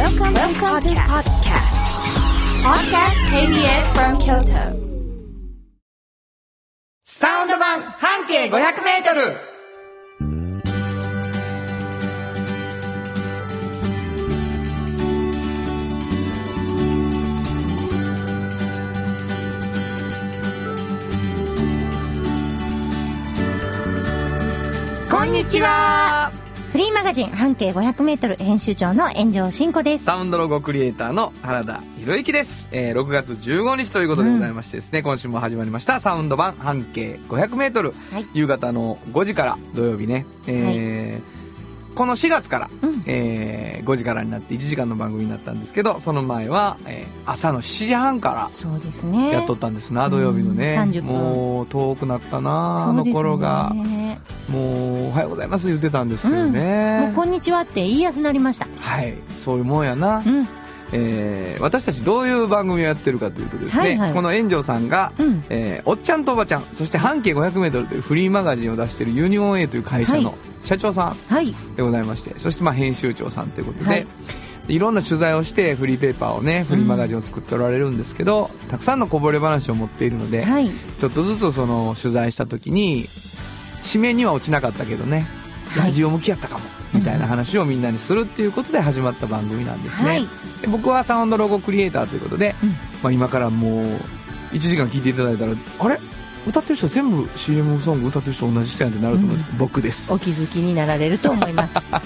Welcome, Welcome to podcast. Podcast KBS from Kyoto. サウンド版半径500メートルこんにちはフリーマガジン半径500メートル編集長の炎上真子です。サウンドロゴクリエイターの原田博之です。えー、6月15日ということでございましてですね、今週も始まりましたサウンド版半径500メートル、はい。夕方の5時から土曜日ね、えーこの4月から、うんえー5時からになって1時間の番組になったんですけど、その前は、えー朝の7時半からそうですね。やっとったんですな、土曜日のね。うん30分もう遠くなったな、あの頃が。もう、おはようございます言ってたんですけどもねう。こんにちはって言いやすなりました。はい、そういうもんやな。うん。えー私たちどういう番組をやってるかというとですね、はいはいこの炎上さんが、うんえーおっちゃんとおばちゃんそして半径 500m というフリーマガジンを出しているユニオン A という会社のはい社長さんはい。でございましてそしてまあ編集長さんということで、はいい、ろんな取材をしてフリーペーパーをねフリーマガジンを作っておられるんですけど、たくさんのこぼれ話を持っているので、はい。ちょっとずつその取材した時に紙面には落ちなかったけどねはいラジオ向きやったかも、みたいな話をみんなにするっていうことで始まった番組なんですね、はい。で僕はサウンドロゴクリエイターということで、うんまあ、今からもう1時間聞いていただいたらあれ？歌ってる人全部 CM ソング歌ってる人同じ人やんってなると思うんです、僕ですお、気づきになられると思います。はい。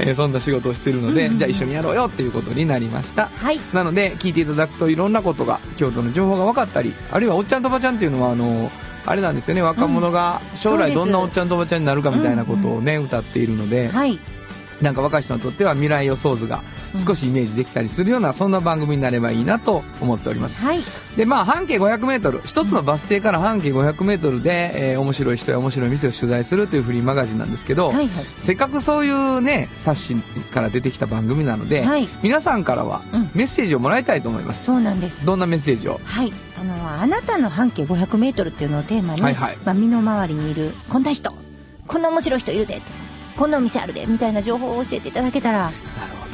えーそんな仕事をしてるので、うんうんうんじゃあ一緒にやろうよっていうことになりましたはい。なので聞いていただくといろんなことが京都の情報が分かったりあるいはおっちゃんとおばちゃんっていうのはあのあれなんですよね若者が将来どんなおっちゃんとおばちゃんになるかみたいなことをね、歌っているので、はい。なんか若い人にとっては未来予想図が少しイメージできたりするような、そんな番組になればいいなと思っております。はい。で、まあ、半径500メートル、一つのバス停から半径500メートルで、えー面白い人や面白い店を取材するというフリーマガジンなんですけど、はい。はい。せっかくそういうね、冊子から出てきた番組なので、はい皆さんからはうんメッセージをもらいたいと思います。そうなんです。どんなメッセージを？はい。あの、あなたの半径500メートルっていうのをテーマに、はいはいまあ、身の回りにいる、こんな人、こんな面白い人いるで、とこんなお店あるで、みたいな情報を教えていただけたら、なる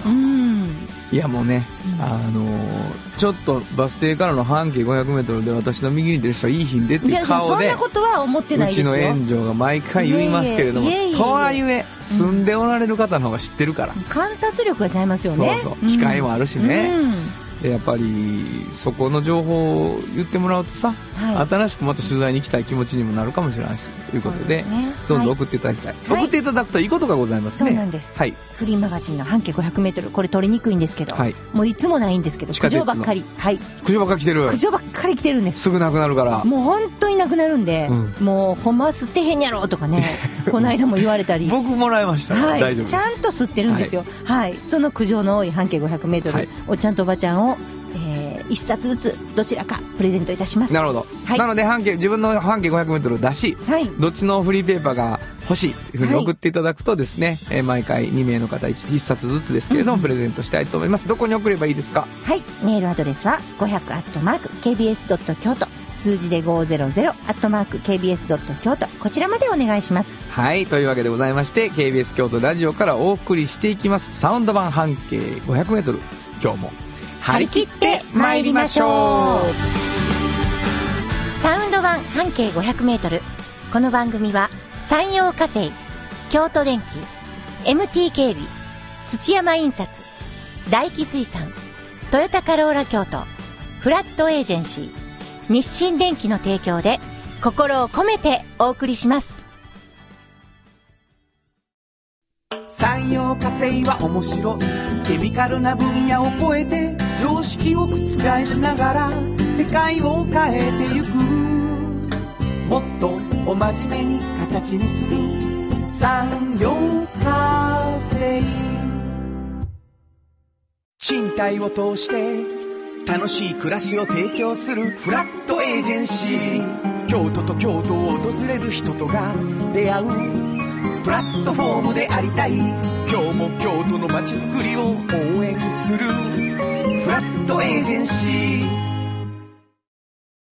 ほうん。いやもうね、うん。あのーちょっとバス停からの半径500メートルで私の右に出る人はいい日に出って顔でんな、ことは思ってないうですよ。ちの炎上が毎回言いますけれどもとはいえ住んでおられる方の方が知ってるから、観察力がちゃいますよね。そうそう。機会もあるしね。うんでやっぱりそこの情報を言ってもらうとさ、はい。新しくまた取材に行きたい気持ちにもなるかもしれないしということでねはいどんどん送っていただきたい、はい。送っていただくといいことがございますね。そうなんです。はい。フリーマガジンの半径500メートル、これ取りにくいんですけど、はい。もういつもないんですけど、苦情ばっかり。はい。苦情ばっか来てる。苦情ばっかり来てるんです。すぐなくなるから。もう本当になくなるんで、うもうほんまは吸ってへんやろとかね、この間も言われたり。僕もらいました、はい、大丈夫です。ちゃんと吸ってるんですよ。はい。その苦情の多い半径500メートル、はい。おっちゃんとおばちゃんを、えー、一冊ずつどちらかプレゼントいたします。なるほど、はい。なので半径自分の半径 500m を出しはい。どっちのフリーペーパーが欲しいというふうに送っていただくとですね、えー毎回2名の方 1, 冊ずつですけれども、うんプレゼントしたいと思います。どこに送ればいいですか？はい。メールアドレスは500アットマーク KBS ドット京都。数字で500アットマーク KBS ドット京都。こちらまでお願いします。はい。というわけでございまして KBS 京都ラジオからお送りしていきます。サウンド版半径 500m 今日も張り切って参りましょうサウンド版半径500メートル。この番組は山陽火星、京都電機、MT 警備、土山印刷、大気水産、トヨタカローラ京都、フラットエージェンシー、日清電機の提供で心を込めてお送りします。産業化成は面白いケミカルな分野を超えて常識を覆しながら世界を変えてゆく。もっとお真面目に形にする。産業化成。賃貸を通して楽しい暮らしを提供する。フラットエージェンシー。京都と京都を訪れる人とが出会う。プラットフォームでありたい。今日も京都の街づくりを応援する。フラットエージェンシー。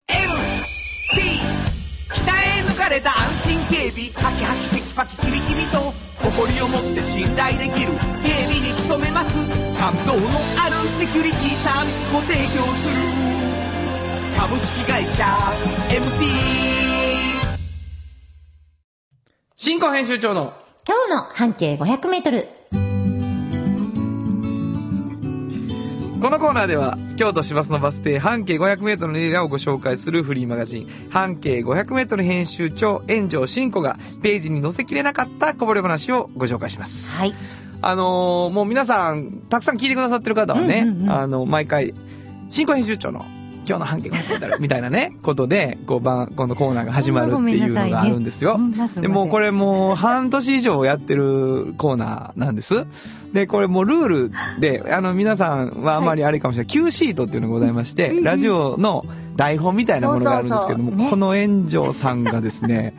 MT 北へ抜かれた安心警備。ハキハキテキパキキビキビと。誇りを持って信頼できる。警備に努めます。感動ご提供する。株式会社 MT 新婚編集長の今日の半径500メートル。このコーナーでは京都市バスのバス停半径 500m のエリアをご紹介するフリーマガジン半径 500m 編集長炎上真子がページに載せきれなかったこぼれ話をご紹介します。はい。あのーもう皆さんたくさん聞いてくださってる方はね、うんうんうんあの毎回新婚編集長の今日の半径 500m みたいなねことでこう番このコーナーが始まるっていうのがあるんですよ。でもうこれ、れもう半年以上やってるコーナーなんです。で、これもうルールで、あの皆さんはあまりあれかもしれない、Q シートっていうのがございまして、ラジオの台本みたいなものがあるんですけども、この炎上さんがですね、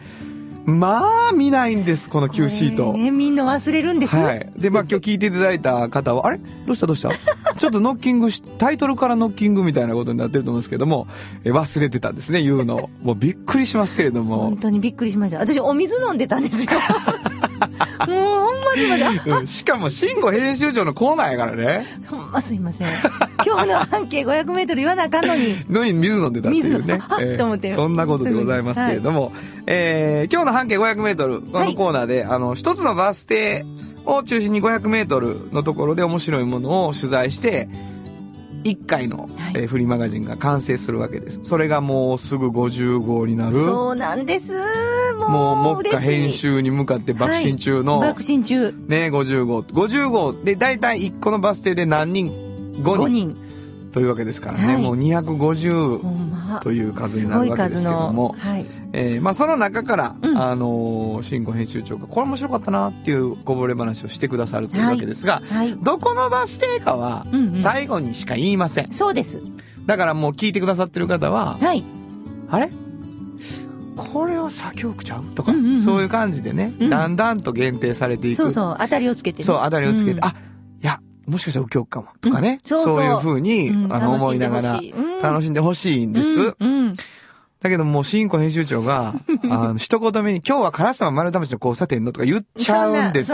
まあ見ないんです、この Q シート。ね、みんな忘れるんです。はい。で、まあ今日聞いていただいた方は、あれ？どうしたどうした？ちょっとノッキングし、タイトルからノッキングみたいなことになってると思うんですけども、え忘れてたんですね、言うの。もうびっくりしますけれども本。当にびっくりしました。私、お水飲んでたんですよ。もう、ほんまにまで、あうんしかも、慎吾編集長のコーナーやからね。ほんますいません。今日の半径500メートル言わなあかんのに。のに水飲んでたっていうね水。あっと思ってそんなことでございますけれども、えー今日の半径500メートル、このコーナーで、あの、一つのバス停を中心に500メートルのところで面白いものを取材して、1回の、はいえーフリーマガジンが完成するわけです。それがもうすぐ50号になる。そうなんです。もう、もう、目下編集に向かって爆心中の、爆心中。ね、50号。50号で、大体1個のバス停で何人 ?5 5人人。というわけですからね。はいもう250ほんま。という数すになるわけですけども。。はい。えーまあその中から、うんあのー、新語編集長が、これ面白かったなっていうこぼれ話をしてくださるというわけですが、はい。どこのバス停かはうんうん、最後にしか言いません。そうです。だからもう聞いてくださってる方は、はい。あれ？これは左京区ちゃう？とか、うんうんうんそういう感じでね、うんだんだんと限定されていく。そうそう、当たりをつけてね。そう、当たりをつけて、うんあ、いや、もしかしたら右京区かも、とかね、うんそうそういうふうに、うんあの、思いながら楽しんでほしいうんです。うん。うんだけどもう、新子編集長が、あの、一言目に、今日は烏丸丸太町の交差点のとか言っちゃうんです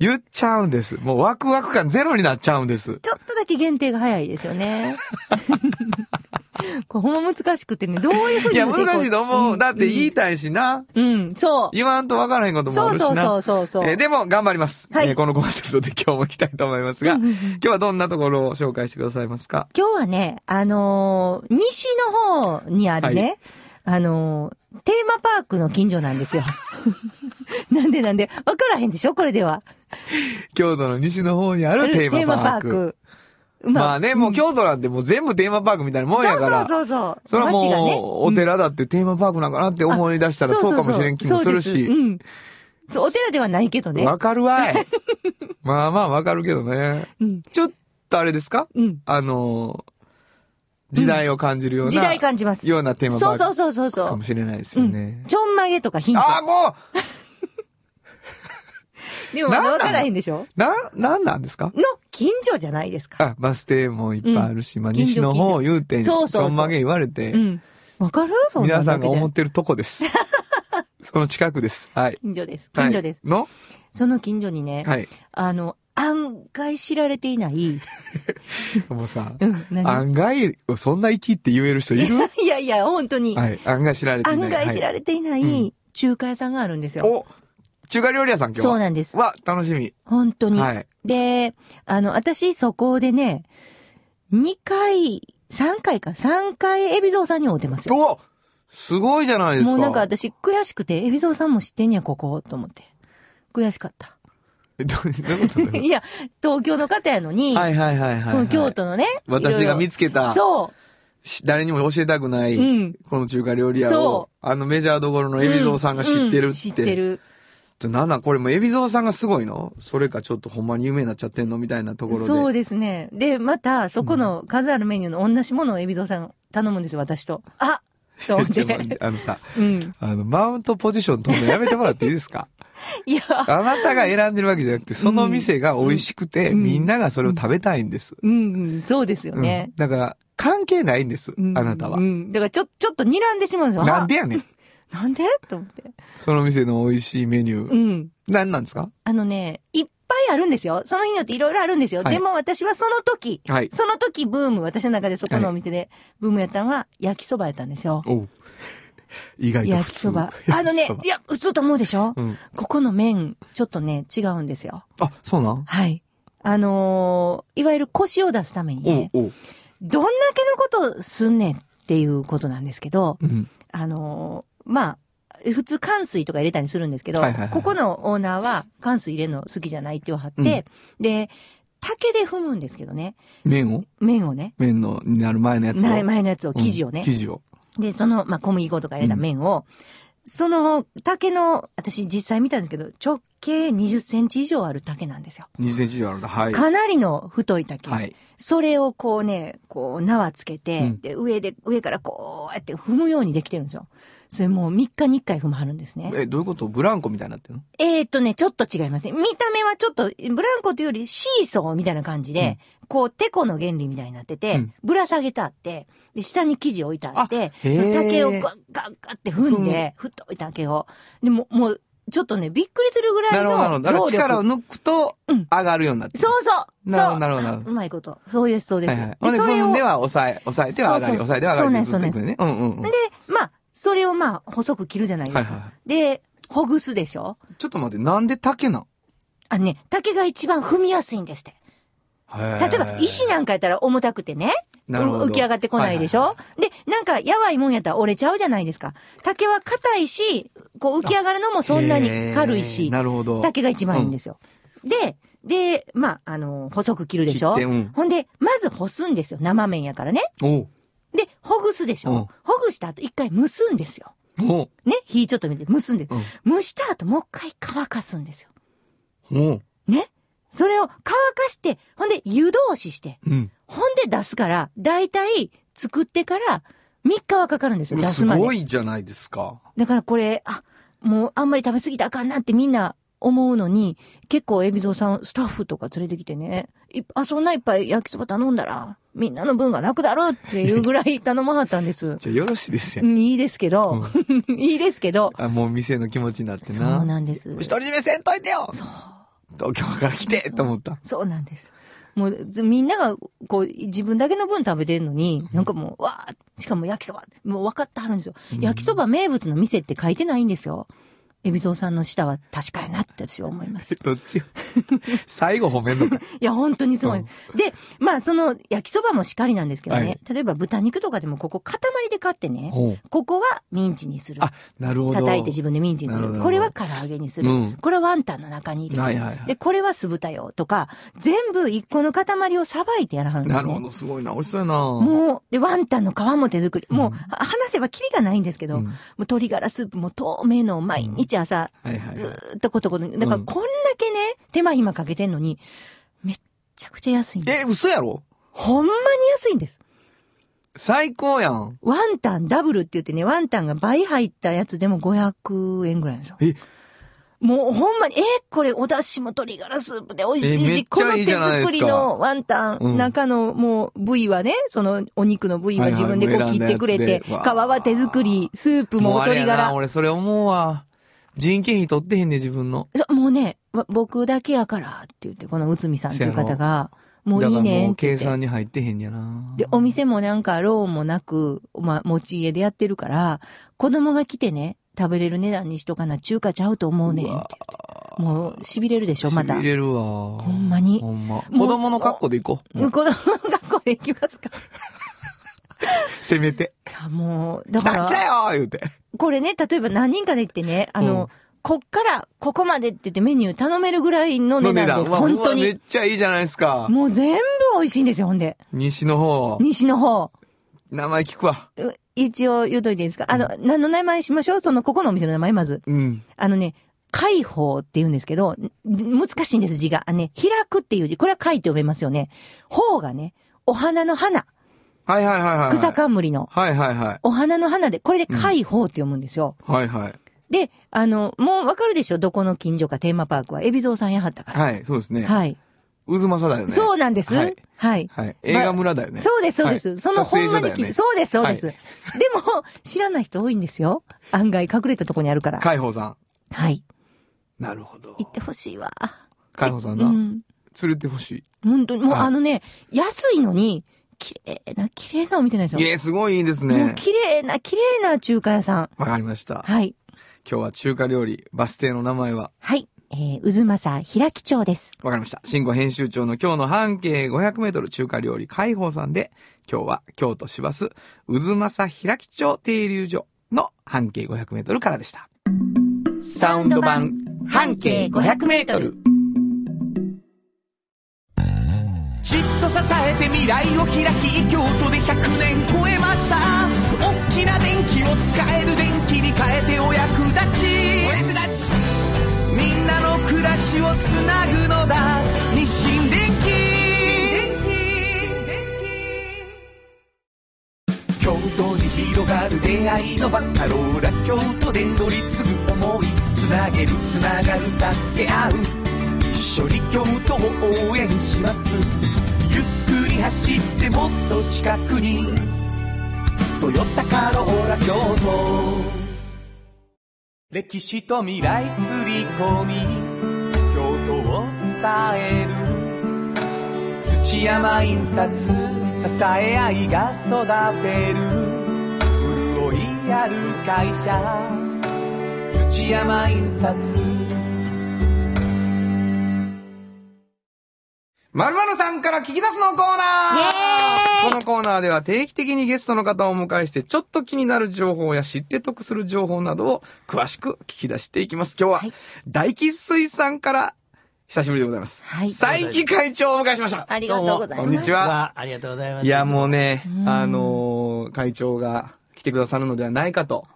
言っちゃうんです。もうワクワク感ゼロになっちゃうんです。ちょっとだけ限定が早いですよね。これほんま難しくてね、どういうふうにいや、難しいと思う。んだって言いたいしな。うん、そう。言わんとわからへんこともあるしな。そうそうそうそうそう。えーでも、頑張ります。はいえーこのコンセプトで今日も行きたいと思いますが、うんうんうん今日はどんなところを紹介してくださいますか？今日はね、あのー西の方にあるね、あのーテーマパークの近所なんですよ。なんでなんで、わからへんでしょ？これでは。京都の西の方にあるテーマパーク。まあね、もう京都なんてもう全部テーマパークみたいなもんやから。そうそうそうそう。それはもう、お寺だってテーマパークなんかなって思い出したらあそうかもしれん気もするし。そうお寺ではないけどね。わかるわい。まあまあわかるけどね。うん。ちょっとあれですか？うん。あのー、時代を感じるような、時代感じます。ようなテーマそうそうパーそうそうそう。クかもしれないですよね。ちょんまげとかヒント。ああ、も でもわからへんでしょ？うな、なんなんですか？の近所じゃないですか。あ、バス停もいっぱいあるし、まあ西の方言うて、ちそうそうそうょんまげ言われてう、ん。わかる？そ皆さんが思っってるとこです。その近くです。はい。近所です。近所です。はいの？その近所にね、はい。あの、案外知られていない。もうさ、うん、何？案外、そんな息って言える人いる？いやいや、本当に。はい。案外知られていない。案外知られていなはいい中華屋さんがあるんですよ。お中華料理屋さん今日は？そうなんです。わ、楽しみ。本当に。はい。で、あの、私そこでね、2回、3回か、3回エビゾウさんに会うてますよ。おすごいじゃないですか。もうなんか私悔しくて、エビゾウさんも知ってんや、ここ、と思って。悔しかった。えどういうこと？いや、東京の方やのに、はいはいはいはい、このはい。京都のね、私が見つけた、そし誰にも教えたくない、う。うん。この中華料理屋をそ、あのメジャーどころの海老蔵さんが知ってるって。うん知ってる。ちょなんなんこれも海老蔵さんがすごいの？それかちょっとほんまに有名になっちゃってんの？みたいなところで。そうですね。で、また、そこの数あるメニューの同じものをエビゾウさん頼むんですよ、私と。あと思って。あのさ、うん。あの、マウントポジション取るのやめてもらっていいですか？いや、あなたが選んでるわけじゃなくて、その店が美味しくて、うんみんながそれを食べたいんです。うん、うん、そうですようんね。だから、関係ないんです、うんあなたはう。ん。だから、ちょ、ちょっと睨んでしまうんですよ。なんでやねん。あなんで？と思って。その店の美味しいメニュー。うん。何なんですか？あのね、一ぱいあるんですよ。その日によっていろいろあるんですよ。はいでも私はその時、はい。その時ブーム、私の中でそこのお店でブームやったのは焼きそばやったんですよ。おう意外と普通。焼きそば。あのねいや、普通と思うでしょ、うん。ここの麺、ちょっとね、違うんですよ。あ、そうなん？はい。あのーいわゆる腰を出すためにね、おうおう。どんだけのことすんねんっていうことなんですけど、うん。あのーまあ、普通乾水とか入れたりするんですけど、はいはいはいここのオーナーは乾水入れるの好きじゃないって言わはって、で、竹で踏むんですけどね、麺を？麺をね、麺の、になる前のやつを？前前のやつを、生地をね、うん生地を。で、その、まあ、小麦粉とか入れた麺を、その竹の、私実際見たんですけど、直径20センチ以上ある竹なんですよ。2センチ以上あるんだ。はい。かなりの太い竹。はい。それをこうね、こう縄つけて、うんで、上で、上からこうやって踏むようにできてるんですよ。それもう3日に1回踏まはるんですね。え、どういうこと？ブランコみたいになってるの？えーっとね、ちょっと違いますね。見た目はちょっと、ブランコというよりシーソーみたいな感じで、こう、テコの原理みたいになってて、うんぶら下げてあって、で、下に生地置いてあって、竹をガッガッガッって踏んで、太い竹を。でも、もう、ちょっとね、びっくりするぐらないるほど、なるほのど。だから労力。力を抜くとうん、上がるようになってうそうなるほど、そうなるほどなるほど。うまいこと。そうです、そうです。はいはい。で、それを踏んでは抑え、抑えては上がり、そうそう抑えては上がり。そうなんですずっといくね。うんうんうん。で、まあ、それをまあ、細く切るじゃないですか。はいはで、ほぐすでしょちょっと待って、なんで竹なん？あのね、竹が一番踏みやすいんですって。例えば、石なんかやったら重たくてね、浮き上がってこないでしょ、はいで、なんか、やわいもんやったら折れちゃうじゃないですか。竹は硬いし、こう浮き上がるのもそんなに軽いへしー、なるほど。竹が一番いいんですよ。で、で、まあ、あの、細く切るでしょうんほんで、まず干すんですよ。生麺やからね。おうで、ほぐすでしょ、うんほぐした後一回蒸すんですよ。ね？火ちょっと見て蒸すんで、うん蒸した後もう一回乾かすんですよ。ね？それを乾かして、ほんで湯通しして、うん。ほんで出すから、だいたい作ってから3日はかかるんですよ、出すまで。すごいじゃないですか。だからこれ、あ、もうあんまり食べ過ぎたらあかんなってみんな思うのに、結構海老蔵さん、スタッフとか連れてきてね、いあ、そんないっぱい焼きそば頼んだら、みんなの分がなくなるっていうぐらい頼まはったんです。じゃあよろしいですよう。んいいですけど、いいですけど、あ、もう店の気持ちになってそうな。なんです。独り占めせんといてよそう。東京から来てと思った。そうなんです。もう、ずみんなが、こう、自分だけの分食べてるのに、なんかもう、わーしかも焼きそば、もう分かってはるんですよ。焼きそば名物の店って書いてないんですよ。海老蔵さんの舌は確かやなって私は思います。どっち 最後褒めんのか。いや、本当にすごい。うんで、まあ、その、焼きそばもしかりなんですけどね、はい例えば豚肉とかでもここ塊で買ってね。ここはミンチにする。あ、なるほど。叩いて自分でミンチにする。なるこれは唐揚げにする。うんこれはワンタンの中に入れる。はいはいはいで、これは酢豚よとか、全部一個の塊をさばいてやらはるんですね。なるほど、すごいな。美味しそうやな。もう、で、ワンタンの皮も手作り。もう、うんは話せばキリがないんですけど、うんもう鶏ガラスープも透明のを毎日朝、はいはいはい。ずーっとことこと、だからこんだけね、手間暇かけてんのに、めっちゃくちゃ安いんです。え、嘘やろ？ほんまに安いんです。最高やん。ワンタンダブルって言ってね、ワンタンが倍入ったやつでも500円ぐらいなんですよ。え、もうほんまに、え？これお出汁も鶏ガラスープで美味しいし、この手作りのワンタン、うん中のもう部位はね、そのお肉の部位は自分でこう切ってくれて、皮は手作り、スープも鶏ガラ。俺それ思うわ。人件費取ってへんねん、自分の。そうもうね、わ僕だけやからって言って、この内海さんっていう方が、もういいねんって言って。算に入ってへんやな。で、お店もなんかローンもなく、まあ、持ち家でやってるから、子供が来てね、食べれる値段にしとかな、中華ちゃうと思うねんって言って。もう、痺れるでしょ、また。痺れるわ。ほんまにほんま。子供の格好で行こう。もう子供の学校で行きますか せめて。いや、もう、だから来たよ言うて。これね、例えば何人かで行ってね、あの、うんこっから、ここまでって言ってメニュー頼めるぐらいの値段です。本当にめっ。ちゃいいじゃないですか。もう全部美味しいんですよ、ほんで。西の方。西の方。名前聞くわ。う一応言うといていいですか？あの、何の名前しましょうその、ここのお店の名前、まず。うん。あのね、開放って言うんですけど、ん難しいんです、字が。あのね、開くっていう字。これは開って読めますよね。方がね、お花の花。はいはいはいはい。草冠の。はいはいはい。お花の花で、これで開放って読むんですよ。はいはい。で、あの、もうわかるでしょ？どこの近所かテーマパークは。海老蔵さんやはったから。はい、そうですね。はい。渦政だよね。そうなんです。ははいい。はい。映画村だよね。そうです、そうです。はいそのほんまにねそうです、そうです。はでも、知らない人多いんですよ。案外隠れたとこにあるから。海宝さん。はい。なるほど。行ってほしいわ。海保さんな、うん。連れてほしい。本当に、もうはいあのね、安いのに、綺麗な、綺麗なお店なんですよ。いえ、すごいいいですもうね。綺麗な、綺麗な中華屋さん。わかりました。はい。今日は中華料理、バス停の名前は？はい。えー、渦政平木町です。わかりました。新語編集長の今日の半径500メートル中華料理海宝さんで、今日は京都市バス渦政平木町停留所の半径500メートルからでした。サウンド版半径500メートル。じっと支えて未来を開き京都で100年超えました。大きな電気を使える電気に変えてお役立ち。お役立ちみんなの暮らしをつなぐのだ。日清電気京都に広がる出会いのバカローラ京都で乗り継ぐ思いつなげるつながる助け合う。緒に京都を応援します。ゆっくり走ってもっと近くに「トヨタカローラ京都」歴史と未来すり込み。京都を伝える。土山印刷。支え合いが育てる。潤いある会社。土山印刷。まるまるさんから聞き出すのコーナーこのコーナーでは定期的にゲストの方をお迎えして、ちょっと気になる情報や知って得する情報などを詳しく聞き出していきます。今日は、はい大吉水さんから久しぶりでございます。はい佐伯会長をお迎えしました。ありがとうございます。こんにちは。わありがとうございます。いや、もうねう、んあのー会長が来てくださるのではないかと、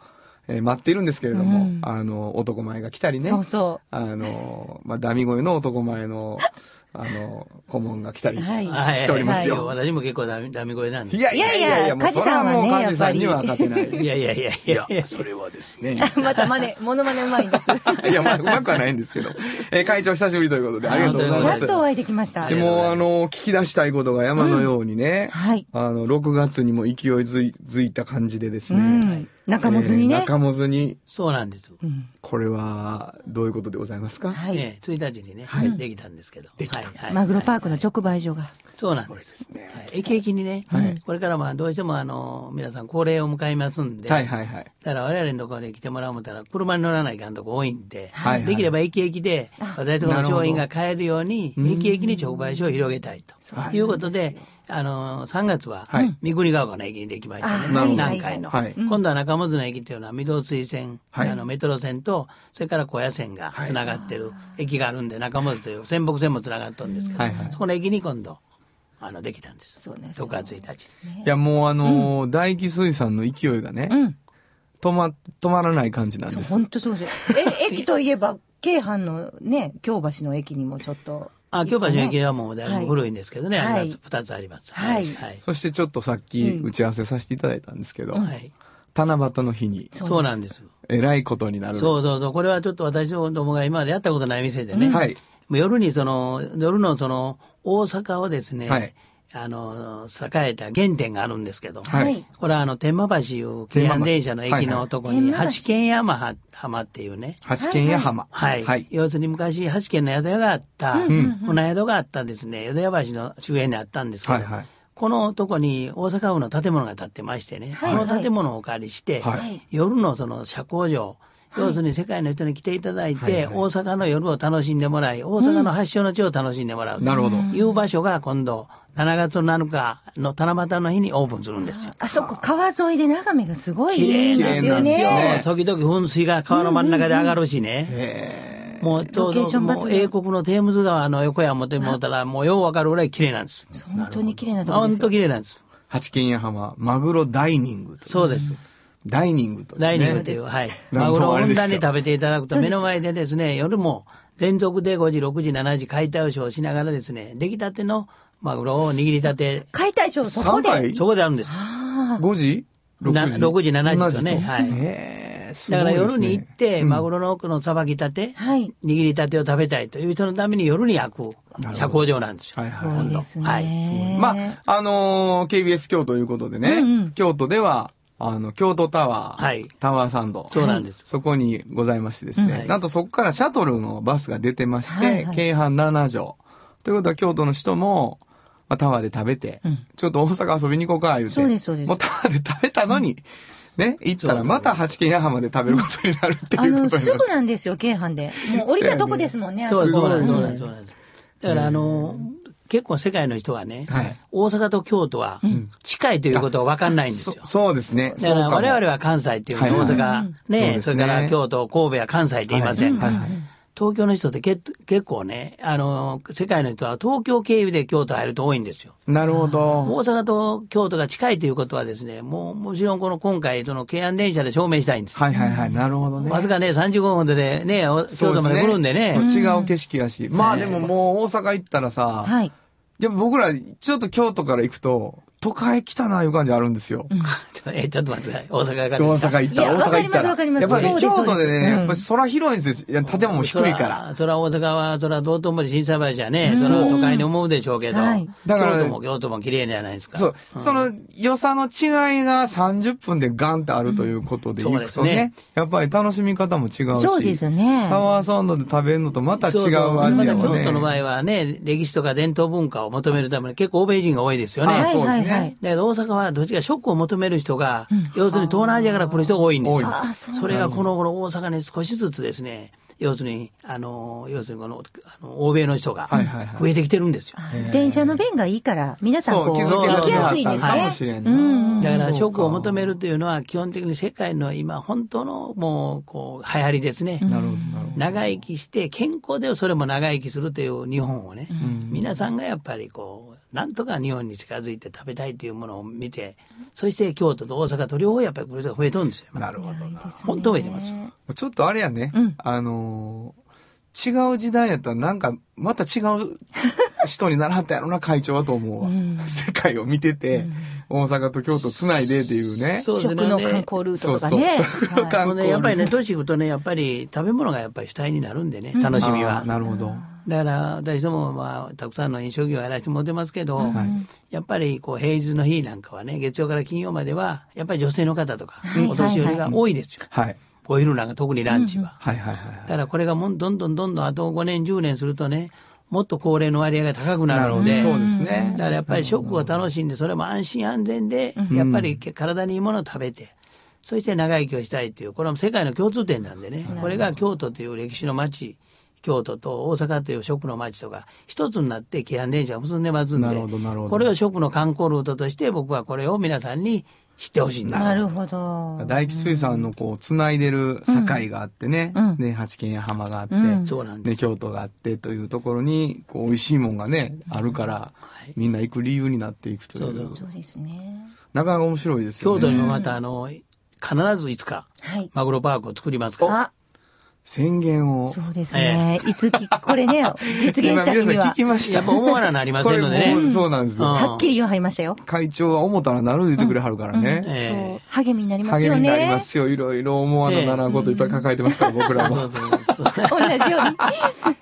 えー待っているんですけれども、うんあの、男前が来たりね。そうそあのーまあ、ダミ声の男前の、あの、顧問が来たりはいはいしておりますよ。私も結構ダミダミ声なんで。いやいやいやいや、もうそれはもう梶梶さんには勝てない。いやいやいやいやいや。それはですね。う。また真似、モノマネうまいんです。いや、まあ、うまくはないんですけど。えー会長久しぶりということで、ありがとうございます。やっとお会いできました。でも、あの、聞き出したいことが山のようにね、はい。あの、6月にも勢いづいた感じでですうね。ん。中本にねえー。中本に、そうなんです。うんこれは、どういうことでございますか？はい。ね、1日にね、はいできたんですけど。できた。はいはいマグロパークの直売所が。そうなんです。はい駅駅にね、はいこれからまあどうしてもあの、皆さん高齢を迎えますんで、はいはいはい。だから我々のところに来てもらう思ったら、車に乗らないかんとこ多いんで、はいはいできれば駅駅で、私どもの商品が買えるように、駅駅に直売所を広げたいということで、あの、3月ははい、三国ヶ丘の駅にできましたね。南海の。はい今度は中本の駅っていうのは、御堂水線、はいあのメトロ線と、それから高野線がつながってる駅があるんで、中本という泉北線もつながっとるんですけど、そこの駅に今度、あの、できたんです。そうね6月1日。いや、もうあのー大気水産の勢いがね、うん。止ま、止まらない感じなんそう、です。本当そうです。え、駅といえば、京阪のね、京橋の駅にもちょっと。あ、京橋の駅はもうだいぶ古いんですけどね、はいあの2つあります。はいはい。そしてちょっとさっき打ち合わせさせていただいたんですけど、はい七夕の日に、そうなんです。えらいことになる。そうそうそう。これはちょっと私どもが今までやったことない店でね。はい。もう夜にその、夜のその、大阪をですね、はいあの、栄えた原点があるんですけど、はい。はい。これはあの、天満橋いう京阪電車の駅のとこに、八軒山浜っていうね、八軒屋浜。はい。はい。要するに昔、八軒の宿屋があった、船宿があったですね、淀屋橋の周辺にあったんですけど、はいはい。このとこに大阪府の建物が建ってましてね、はい。この建物をお借りして、はい。夜のその社交場、要するに世界の人に来ていただいて、はいはい。大阪の夜を楽しんでもらい、大阪の発祥の地を楽しんでもらうとなるほど。いう場所が今度、7月7日の七夕の日にオープンするんですよ。あそこ川沿いで眺めがすごい綺いいんですよ麗ですよ。ね。時々噴水が川の真ん中で上がるしね。へもうちょうロケーショどン抜群もう英国のテームズ川の横や持ってもうたら、もうようわかるぐらい綺麗なんです。本当に綺麗なところ本当ですよ。綺麗なんです。八軒屋浜、マグロダイニングと。そうです。ダイニングと、ね。ダイニングという、はい。マグロをふんだんに食べていただくと、目の前でですね、夜も連続で5時、6時、7時解体をしながらですね、出来たてのマグロを握りたて、解体ショーそこ3回で。そこであるんです。ああ。5時？な ?6 時6時7時と？ねはい。へーすごだから夜に行って、マグロの奥のさばきたて、はい。握りたてを食べたいという人のために夜に焼く社交場なんですよ。はいはいす。はい。まあ、あのー KBS 京都ということでね、うんうん。京都では、あの、京都タワー、はい。タワーサンド。そうなんです。そこにございましてですね、はい。なんとそこからシャトルのバスが出てまして、はいはい。京阪7条。ということは京都の人も、まあ、タワーで食べて、うん。ちょっと大阪遊びに行こうか、言うて。そうですそうです。もうタワーで食べたのに、ね、行ったらまた八軒八浜で食べることになるってあの、いうことになすぐなんですよ、京阪で。もう降りたとこですもんね、あこそうそうなんです、すごいそうなんです、そう。だから、あの、結構世界の人はね、はい。大阪と京都は近いということは分かんないんですよ。そそうですね。だから我々は関西っていうね、はいはい大阪、ねね。それから京都、神戸は関西って言いません。か。はいはいはい東京の人ってけ結構ね、あの、世界の人は東京経由で京都入ると多いんですよ。なるほど。大阪と京都が近いということはですね、もうもちろんこの今回、その京阪電車で証明したいんですよ。はいはいはい。なるほどね。わずかね、35分でね、お京都まで来るんでね。そう違う景色やし。まあでももう大阪行ったらさ、はい。いや僕らちょっと京都から行くと、都会来たないう感じあるんですよ。え、ちょっと待って。大阪から大阪行ったら、大阪行ったら。わかりますやっぱりわかります京都でね、やっぱり空広いんですよ。建物も低いから。そら。大阪は、そら道頓堀、心斎橋はね、そら都会に思うでしょうけど、はいだから京都も京都も綺麗じゃないですか。そう。その良さの違いが30分でガンってあるということでうん行くとねやっぱり楽しみ方も違うし。そうですね。タワーサンドで食べるのとまた違う味やまだもんね。京都の場合はね、歴史とか伝統文化を求めるために結構欧米人が多いですよね。そうですねはいはい。だけど大阪はどっちかショックを求める人が、要するに東南アジアから来る人が多いんですよ。それがこの頃大阪に少しずつですね、要するに、あの、要するにこの、あの欧米の人が増えてきてるんですよ。電車の便がいいから、皆さんこう、行ききやすいですかもね。しれんうんな。だから、ショックを求めるというのは、基本的に世界の今、本当の、もう、こう、流行りですね。なるほど、なるほど。長生きして、健康でそれも長生きするという日本をね、皆さんがやっぱりこう、なんとか日本に近づいて食べたいというものを見て、そして京都と大阪と両方やっぱりこれが増えとるんですよ。なるほどな。本当増えてます。ちょっとあれやね、あのー違う時代やったらなんか、また違う人にならはったやろな、会長はと思うわ。世界を見てて、大阪と京都つないでっていうね。そうですね食の観光ルートとかね。そうそうはい観ほんでやっぱりね、年いくとね、やっぱり食べ物がやっぱり主体になるんでね、楽しみは。なるほど。だから私ども、まあ、たくさんの飲食業をやらせてもらってますけど、はいやっぱりこう平日の日なんかはね、月曜から金曜までは、やっぱり女性の方とか、いお年寄りが多いですよ。はい。お昼なんか特にランチは。はいはいはいだからこれがもんどんどんどんどんあと5年、10年するとね、もっと高齢の割合が高くなるので、そうですね。だからやっぱり食を楽しんで、それも安心安全で、やっぱり体にいいものを食べて、そして長生きをしたいっていう、これは世界の共通点なんでね、これが京都という歴史の街、京都と大阪という食の街とか、一つになって京阪電車を結んでますんでなるほどなるほ、どこれを食の観光ルートとして、僕はこれを皆さんに知ってほしいんです。なるほど。大吉水産のこう、つないでる境があってね、うんね、八軒や浜があって、うんそうなんですね、京都があってというところに、こう、美味しいもんがね、あるから、みんな行く理由になっていくという。そうそうそうですね。なかなか面白いですよね。京都にもまた、あの、必ずいつか、はい。マグロパークを作りますから。あ、宣言を。そうですね。いつき、これね、実現した日には聞、きました。やっぱ思わななりませんのでね。そうなんですよ。うんはっきり言わはりましたよ。会長は思ったらなる言ってくれはるからね。ええそう、励みになりますよ励みになりまね。すよ。いろいろ思わなならんこといっぱい抱えてますから、僕らも。そうそうそう同じように。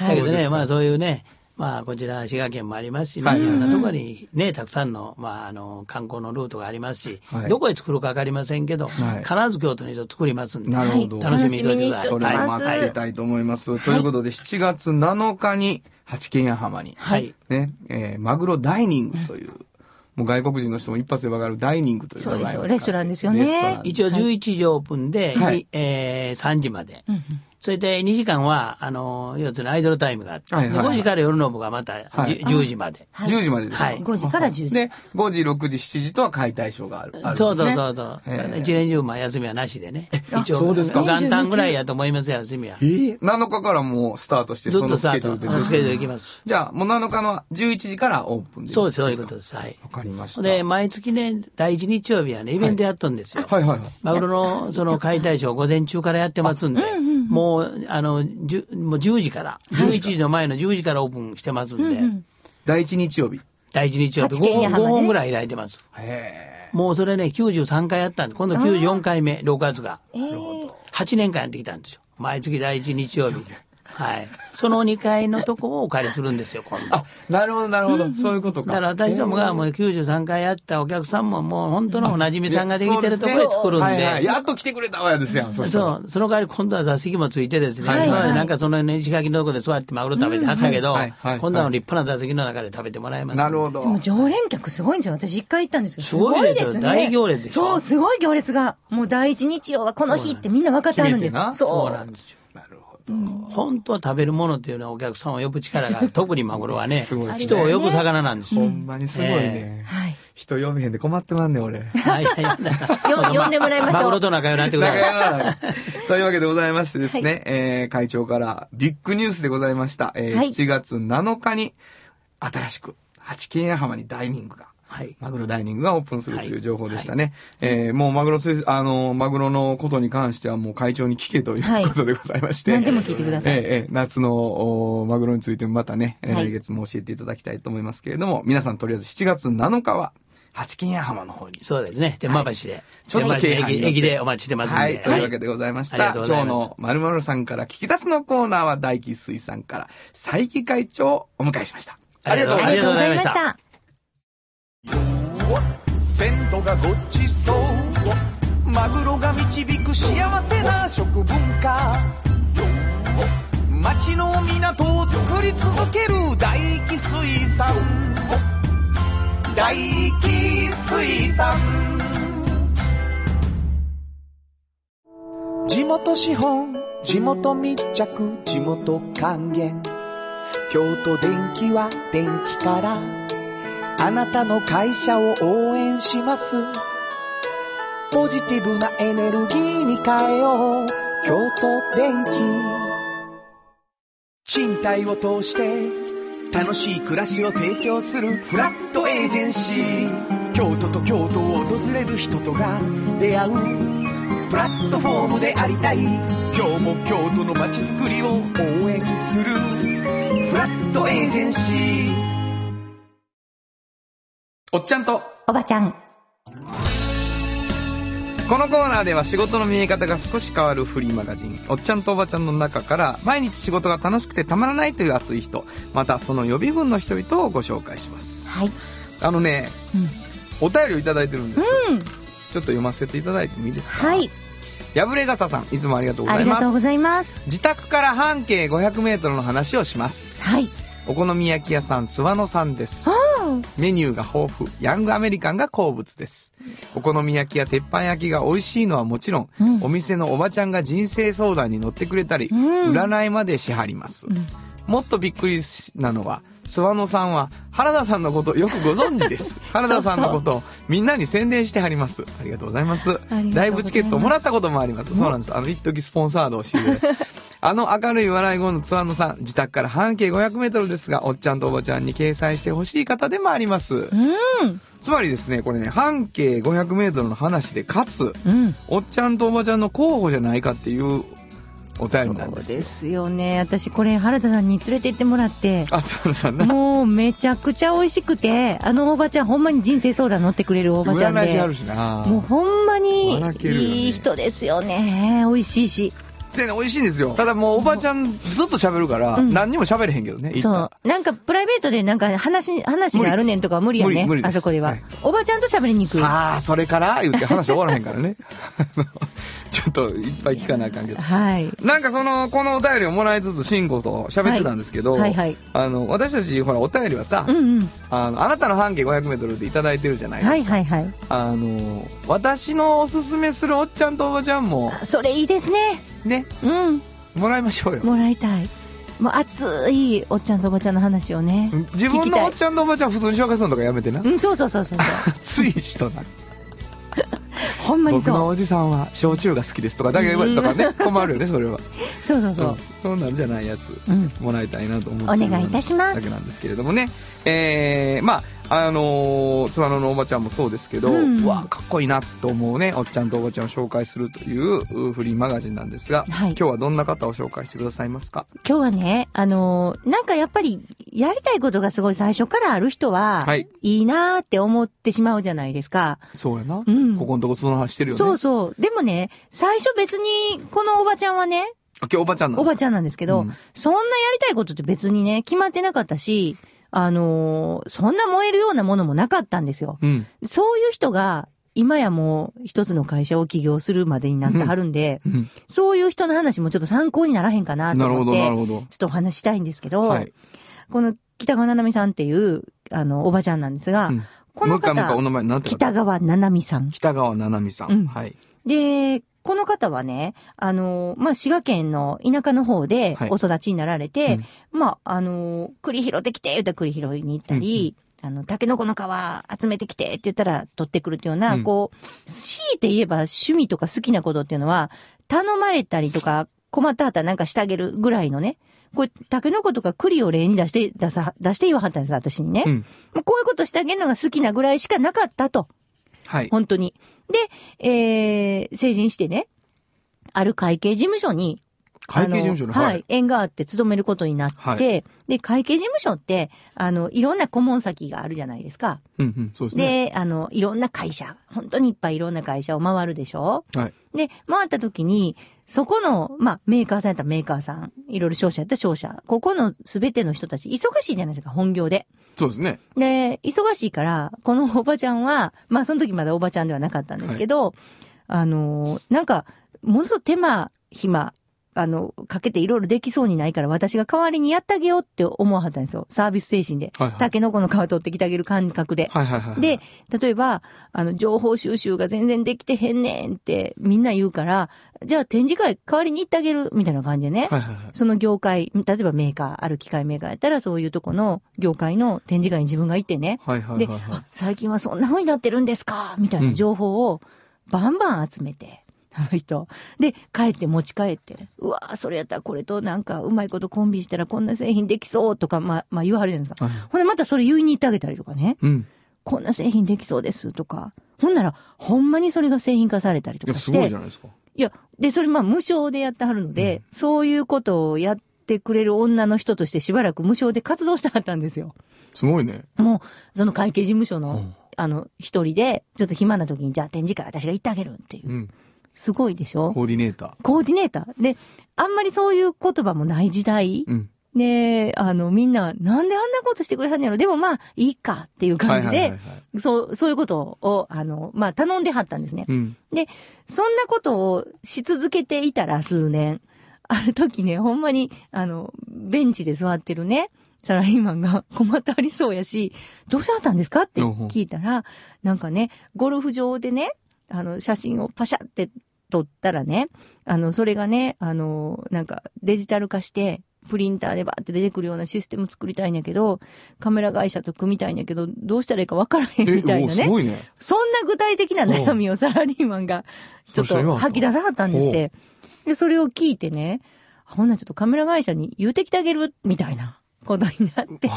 だけどね、まあそういうね、まあこちら滋賀県もありますしね、はいいろんなところにね、たくさんの、まああの、観光のルートがありますし、はいどこへ作るかわかりませんけど、はい必ず京都に作りますんで、なるほど。はい楽しみにしておいてください。それもます待っていたいと思います。ということで、7月7日に八軒屋浜に、はい。ね、えーマグロダイニングという、もう外国人の人も一発でわかるダイニングという名前をレストランですよねレストラン一応11時オープンで、はいえー3時まで。それで2時間は、あの、要するにアイドルタイムがあって、はいはいはいで5時から夜の部がまたじゅはい10時まで。10時までですか、はい5時から10時。で、5時、6時、7時とは解体ショーがある。あるねそうそうそうそう。ええ一年中、まあ休みはなしでね。一応、そうですか？元旦ぐらいやと思いますよ、休みは。えー、7日からもうスタートして、そのスとスタート、ケジュールでずっスケジュールでと。きます。じゃあ、もう7日の11時からオープンでそうです、そういうことでです。はい。わかりました。で、毎月ね、第一日曜日はね、イベントやっとんですよ。はいはいはい。マグロのその解体ショー午前中からやってますんで、もう、あの、じゅもう10時から、11時の前の10時からオープンしてますんで、第一日曜日。第一日曜日八軒家 5, 浜ね本ぐらい開いてます。へもうそれね、93回やったんで、今度94回目、6月が。えー8年間やってきたんですよ。毎月第一日曜日。はい。その2階のとこをお借りするんですよ、今度。あ、なるほど、なるほど。そういうことか。だから私どもがもう93回やったお客さんももう本当のおなじみさんができてるところで作るんはいはいで。やっと来てくれたわやですやん。そう、その代わり今度は座席もついてですね、はいはい今までなんかそのね石垣のところで座ってマグロ食べてはったけど、うんはいはいはい今度は立派な座席の中で食べてもらえます。なるほどで。も常連客すごいんですよ。私一回行ったんですよ。すごいですよね。大行列でしょそう、すごい行列が。もう第一日曜はこの日ってみんな分かってあるんですそうそなんですよ。なるほど。本当は食べるものっていうのはお客さんを呼ぶ力が。特にマグロはね、すごいですね人を呼ぶ魚なんですよ。ほんまにすごいね。はい。人読めへんで困ってまんねん、俺。はいはいはいよ呼んでもらいましょうマグロと仲良くなってくだ仲さい。というわけでございましてですね、えー会長からビッグニュースでございました。えーはい7月7日に新しく八軒屋浜にダイニングが、はい。マグロダイニングがオープンするという情報でしたね。えーもうマグロ水、あの、マグロのことに関してはもう会長に聞けということでございまして。何でも聞いてください。えーえー夏のおマグロについてもまたね、来月も教えていただきたいと思いますけれども、皆さんとりあえず7月7日は、八軒屋浜の方に。そうですね。天満橋で。ちょっと駅駅でお待ちしてますんで。はい。というわけでございました。今日の〇〇さんから聞き出すのコーナーは大吉水産から佐伯会長をお迎えしました。ありがとうございました。鮮度がごちそうマグロが導く幸せな食文化。町の港を作り続ける大気水産大気水産。地元資本地元密着地元還元。京都電気は電気から。あなたの会社を応援します。ポジティブなエネルギーに変えよう。京都電気賃貸を通して楽しい暮らしを提供するフラットエージェンシー。京都と京都を訪れる人とが出会うプラットフォームでありたい。今日も京都の街づくりを応援するフラットエージェンシー。おっちゃんと、おばちゃん。このコーナーでは仕事の見え方が少し変わるフリーマガジン、おっちゃんとおばちゃんの中から、毎日仕事が楽しくてたまらないという熱い人、またその予備軍の人々をご紹介します。はい。あのね、うんお便りをいただいてるんです。うん。ちょっと読ませていただいてもいいですか？はい。破れ傘さん、いつもありがとうごあざいます。りがとうございます。自宅から半径500メートルの話をします。はい。お好み焼き屋さん、つわのさんです。うんメニューが豊富、ヤングアメリカンが好物です。お好み焼きや鉄板焼きが美味しいのはもちろん、うんお店のおばちゃんが人生相談に乗ってくれたり、うん占いまでしはります。んもっとびっくりなのは、諏訪野さんは原田さんのことをよくご存知です。原田さんのことをみんなに宣伝してはります。ありがとうございます。ライブチケットをもらったこともあります。そうなんです。あの、一時スポンサードをしてあの明るい笑い声のツアーのさん、自宅から半径500メートルですが、おっちゃんとおばちゃんに掲載してほしい方でもあります。うん。つまりですね、これね、半径500メートルの話で、かつ、うん。おっちゃんとおばちゃんの候補じゃないかっていうお便りなんそうですよ。ですよね。私これ原田さんに連れて行ってもらって、あ、つわのさんな。もうめちゃくちゃ美味しくて、あのおばちゃんほんまに人生相談乗ってくれるおばちゃんで占い師ある。しな。もうほんまにいい人ですよね。美味しいし。せやね、美味しいんですよ。ただもうおばちゃんずっと喋るから、うん何にも喋れへんけどね。そらう。なんかプライベートでなんか話、話があるねんとかは無理やね無理無理。ですあそこでははい。おばちゃんと喋りに行く。さあ、それから言って話終わらへんからね。ちょっといっぱい聞かなあかんけど。はい。なんかその、このお便りをもらいつつ、慎吾と喋ってたんですけど、はいはいはいあの、私たち、ほら、お便りはさ、うんうん。あの、あなたの半径500メートルでいただいてるじゃないですか。はいはいはい。あの、私のおすすめするおっちゃんとおばちゃんも、それいいですね。ね、うん。もらいましょうよ。もらいたい。もう熱いおっちゃんとおばちゃんの話をね。自分のおっちゃんとおばちゃん普通に紹介するのとかやめてな。うん、そうそうそうそう。熱い人な。ほんまにそう。僕のおじさんは焼酎が好きですとかだけ言われたらね、困るよね、それは。そうそうそううん。そうなんじゃないやつ、うんもらいたいなと思ってお願いいたしますだけなんですけれどもね。えー、まあ、あのー、つわののおばちゃんもそうですけど、うんうわかっこいいなと思うね、おっちゃんとおばちゃんを紹介するといううフリーマガジンなんですが、はい今日はどんな方を紹介してくださいますか？今日はね、あのーなんかやっぱり、やりたいことがすごい最初からある人は、はいいいなーって思ってしまうじゃないですか。そうやな。うんここのとこその話してるよね。そうそう。でもね、最初別に、このおばちゃんはね、あ、今日おばちゃんなんですおばちゃんなんですけど、うんそんなやりたいことって別にね、決まってなかったし、あのーそんな燃えるようなものもなかったんですよ。うん。そういう人が、今やもう一つの会社を起業するまでになってはるんで、うん。そういう人の話もちょっと参考にならへんかなとなるほど、思って、なるほど。ちょっとお話ししたいんですけど、はい。この北川七海さんっていう、あの、おばちゃんなんですが、うんこのもう一回、もう一回お方、名前、なんて？いう北川七海さん。北川七海さん。うんはい。で、この方はね、あの、まあ、滋賀県の田舎の方ではいお育ちになられて、まあ、あの、栗拾ってきて、言ったら栗拾いに行ったり、あの、タケノコの皮集めてきてって言ったら取ってくるっていうような、うんこう、強いて言えば趣味とか好きなことっていうのは、頼まれたりとか、困ったはったらなんかしてあげるぐらいのね、これ、タケノコとか栗を例に出して、出さ、出して言わはったんです、私にね。うん。もうこういうことしてあげるのが好きなぐらいしかなかったと。はい。本当に。で、えー、成人してね、ある会計事務所に、会計事務所の、あのはい。。縁があって勤めることになって、はいで、会計事務所って、あの、いろんな顧問先があるじゃないですか。うんうん、そうですね。で、あの、いろんな会社、本当にいっぱいいろんな会社を回るでしょはい。で、回った時に、そこの、まあ、メーカーさんやったらメーカーさん、いろいろ商社やったら商社、ここのすべての人たち、忙しいじゃないですか、本業で。そうですね。で、忙しいから、このおばちゃんは、まあその時まだおばちゃんではなかったんですけど、あの、なんか、ものすごく手間、暇、あの、かけていろいろできそうにないから私が代わりにやってあげようって思わはったんですよ。サービス精神で。はいはいタケノコの皮取ってきてあげる感覚で。はいはいはい。で、、例えば、あの、情報収集が全然できてへんねんってみんな言うから、じゃあ展示会代わりに行ってあげるみたいな感じでね。はいはいはい。その業界、例えばメーカー、ある機械メーカーやったら、そういうとこの業界の展示会に自分が行ってね。はいはいで、はいはいあ。最近はそんな風になってるんですかみたいな情報をバンバン集めて、あの人。で、帰って持ち帰って、うわそれやったらこれとなんかうまいことコンビしたらこんな製品できそうとか、まあ、まあ言わはるじゃないですか。はいほんでまたそれ言いに行ってあげたりとかね。うん。こんな製品できそうですとか。ほんなら、ほんまにそれが製品化されたりといや、すかして。ごいじゃないですか。いや、で、それまあ無償でやってはるので、そういうことをやってくれる女の人としてしばらく無償で活動してはったんですよ。すごいね。もう、その会計事務所の、うんあの、一人で、ちょっと暇な時に、じゃあ展示会私が行ってあげるっていうう。ん。すごいでしょ？コーディネータコーディネーター。で、あんまりそういう言葉もない時代ー。。うん。で、あの、みんな、なんであんなことしてくれはんのやろ？でもまあ、いいかっていう感じではいはいはい、はい。そう、そういうことを、あの、まあ、頼んではったんですね。うん。で、そんなことをし続けていたら数年、ある時ね、ほんまに、あの、ベンチで座ってるね、サラリーマンが 困ってありそうやし、どうしはったんですか？って聞いたら、なんかね、ゴルフ場でね、あの、写真をパシャって撮ったらね、あの、それがね、あの、なんかデジタル化して、プリンターでバーって出てくるようなシステム作りたいんやけど、カメラ会社と組みたいんやけど、どうしたらいいかわからへんえ、みたいなね。ごいね。そんな具体的な悩みをサラリーマンがちょっと吐き出さはったんですって。で、それを聞いてね、あほんならちょっとカメラ会社に言うてきてあげるみたいなことになって。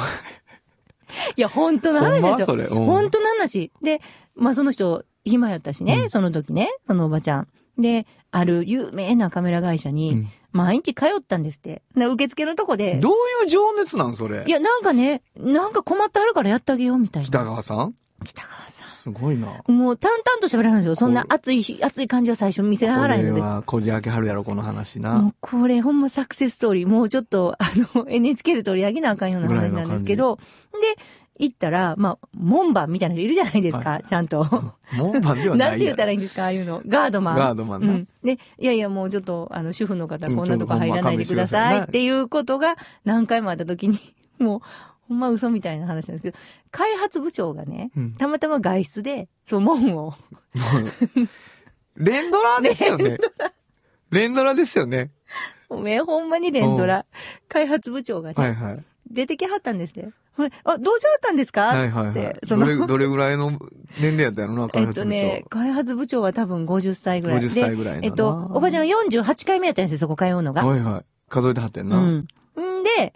いや、本当の話ですよ。ほんまそれ。うん本当の話。で、まあその人、暇やったしね、うんその時ね、そのおばちゃん。で、ある有名なカメラ会社うにん、毎日通ったんですって。で受付のとこで。どういう情熱なんそれ？いや、なんかね、なんか困ってあるからやってあげようみたいな。北川さん？北川さん。すごいな。もう淡々と喋られるんですよ。そんな熱いし、熱い感じは最初見せられへんのです。これは、こじ開けはるやろ、この話もなう。これほんまサクセスストーリー。もうちょっと、あの、NHK で取り上げなあかんような話なんですけど、で、行ったら、まあ、門番みたいな人いるじゃないですか、はいちゃんと。門番ではないやなんて言ったらいいんですかああいうの。ガードマン。ガードマンなうん。で、いやいや、もうちょっと、あの、主婦の方、うんこんなとこ入らないでください。ってくださいっていうことが何回もあった時に、もう、ほんま嘘みたいな話なんですけど、開発部長がね、うんたまたま外出で、そう、門を、連ドラですよね。連ドラですよね。おめえほんまに連ドラ、開発部長がね、はいはい。出てきはったんですね。ほれあ、どうしはったんですか？はいはいはいって。そのどれ、どれぐらいの年齢やったやろな、開えっ発部長。とね、開発部長は多分50歳ぐらい。50歳ぐらいえっと、おばちゃん48回目やったんですよ、そこ通うのが。はいはい。数えてはってんな。うん。んで、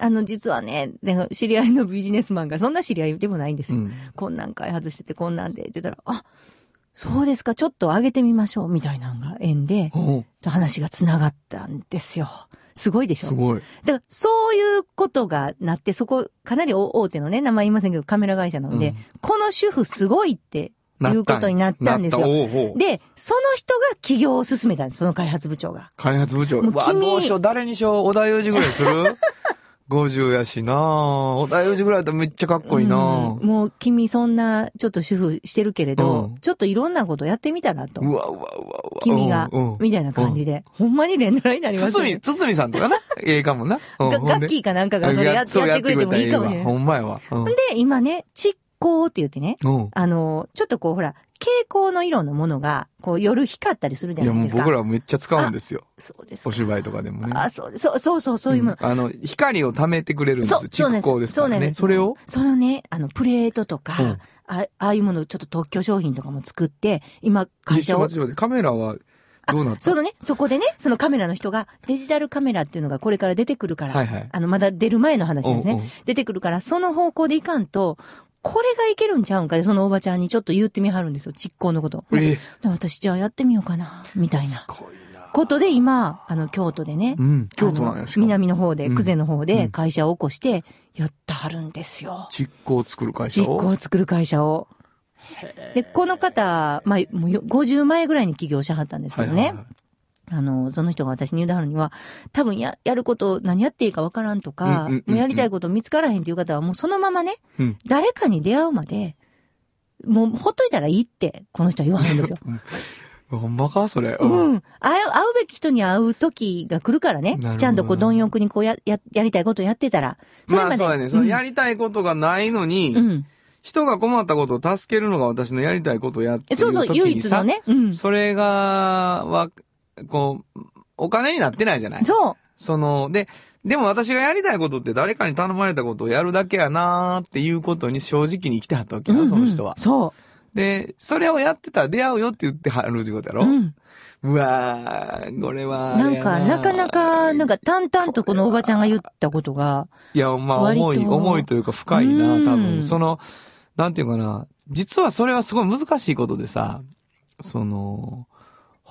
あの、実はね、で知り合いのビジネスマンが、そんな知り合いでもないんですよ。うん。こんなん開発してて、こんなんで、って言ったら、あ、そうですか、ちょっと上げてみましょう、みたいなのが縁で、話が繋がったんですよ。すごいでしょ？すごい。だから、そういうことがなって、そこ、かなり大手のね、名前言いませんけど、カメラ会社なので、うんこの主婦すごいっていうことになったんですよ。で、その人が起業を進めたんです、その開発部長が。開発部長。もううわ、君どうしよう、誰にしよう、小田裕二ぐらいする？?50 やしな小田裕二ぐらいだったらめっちゃかっこいいなうんもう君そんな、ちょっと主婦してるけれど、うんちょっといろんなことやってみたらと。うわうわうわうわ。君がうんうん、みたいな感じで。ほんまに連ドラになりますよねつつみ、。さんとかな？ええかもな。ガッキーかなんかがそれやってくれてもいいかもしれないやってくれたらええわほんまやわ。うんで、今ね、蓄光って言ってね、うん。あの、ちょっとこうほら、蛍光の色のものが、こう夜光ったりするじゃいやもうないですか。僕らめっちゃ使うんですよ。そうですか。お芝居とかでもね。あ、そう、そう、そうそう、そういうもの。んあの、光を溜めてくれるんです。そう、そうなん蓄光ですからね。そうなんです。それを？そのね、あの、プレートとか、うんあああいうものをちょっと特許商品とかも作って、今、会社をカメラはどうなった？そのね、そこでね、そのカメラの人が、デジタルカメラっていうのがこれから出てくるから、はいはいあの、まだ出る前の話ですね。うんうん出てくるから、その方向でいかんと、これがいけるんちゃうんか？で、そのおばちゃんにちょっと言ってみはるんですよ、蓄光のこと。えで私じゃあやってみようかな、みたいな。ことで今、あの、京都でね、うん。京都なんあのやし。南の方で、うん久世の方うんで会社を起こして、やってはるんですよ。蓄光を作る会社実を。行を作る会社を。で、この方、まあ、もうよ50前ぐらいに起業しはったんですけどね。はいはいはいあの、その人が私に言うだはるには、多分や、やること、何やっていいかわからんとか、うんうんうんうんもうやりたいこと見つからへんっていう方は、もうそのままね、うん誰かに出会うまで、もうほっといたらいいって、この人は言わはるんですよ。ほんまかそれ。ううん。ん。会う、会うべき人に会う時が来るからね。ちゃんとこう、貪欲にこうや、や、やりたいことやってたら。それまで。まあそうやね。そやりたいことがないのに、うん。人が困ったことを助けるのが私のやりたいことをやってるえそうそう、唯一の、ね。うん。それが、は、こう、お金になってないじゃないそう。その、で、でも私がやりたいことって誰かに頼まれたことをやるだけやなーっていうことに正直に生きてはったわけや、その人はうん。そで、それをやってたら出会うよって言ってはるってことやう。ろ、うん。うわー、これはあれやなんか、なかなか、なんか、淡々とこのおばちゃんが言ったことが、いや、まあ、重い、重いというか深いな、うん多分。その、なんていうかな、実はそれはすごい難しいことでさ、その、